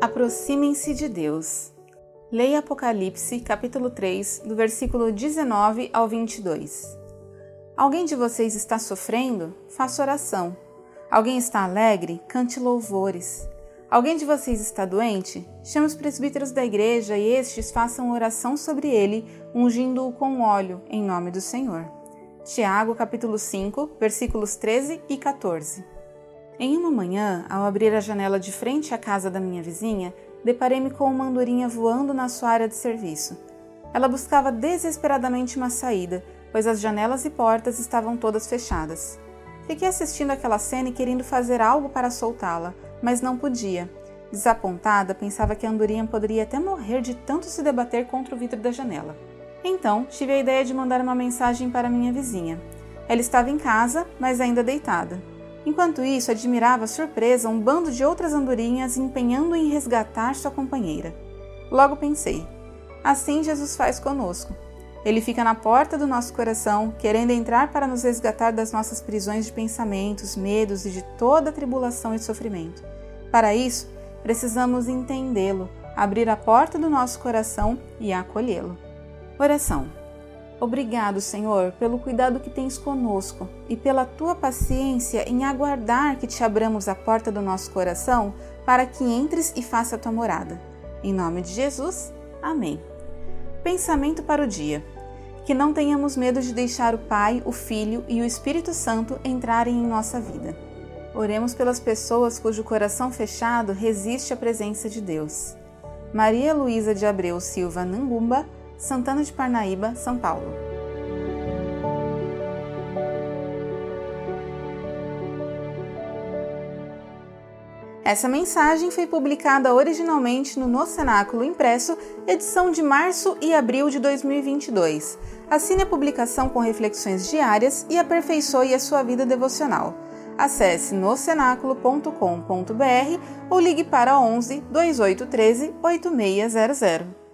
Aproximem-se de Deus. Leia Apocalipse, capítulo 3, do versículo 19 ao 22. Alguém de vocês está sofrendo? Faça oração. Alguém está alegre? Cante louvores. Alguém de vocês está doente? Chame os presbíteros da igreja e estes façam oração sobre ele, ungindo-o com óleo, em nome do Senhor. Tiago, capítulo 5, versículos 13 e 14. Em uma manhã, ao abrir a janela de frente à casa da minha vizinha, deparei-me com uma andorinha voando na sua área de serviço. Ela buscava desesperadamente uma saída, pois as janelas e portas estavam todas fechadas. Fiquei assistindo aquela cena e querendo fazer algo para soltá-la, mas não podia. Desapontada, pensava que a andorinha poderia até morrer de tanto se debater contra o vidro da janela. Então, tive a ideia de mandar uma mensagem para minha vizinha. Ela estava em casa, mas ainda deitada. Enquanto isso, admirava surpresa um bando de outras andorinhas empenhando em resgatar sua companheira. Logo pensei: assim Jesus faz conosco. Ele fica na porta do nosso coração, querendo entrar para nos resgatar das nossas prisões de pensamentos, medos e de toda tribulação e sofrimento. Para isso, precisamos entendê-lo, abrir a porta do nosso coração e acolhê-lo. Oração. Obrigado, Senhor, pelo cuidado que tens conosco e pela tua paciência em aguardar que te abramos a porta do nosso coração para que entres e faça a tua morada. Em nome de Jesus, amém. Pensamento para o dia. Que não tenhamos medo de deixar o Pai, o Filho e o Espírito Santo entrarem em nossa vida. Oremos pelas pessoas cujo coração fechado resiste à presença de Deus. Maria Luísa de Abreu Silva Nangumba Santana de Parnaíba, São Paulo. Essa mensagem foi publicada originalmente no No Cenáculo Impresso, edição de março e abril de 2022. Assine a publicação com reflexões diárias e aperfeiçoe a sua vida devocional. Acesse nocenáculo.com.br ou ligue para 11 2813 8600.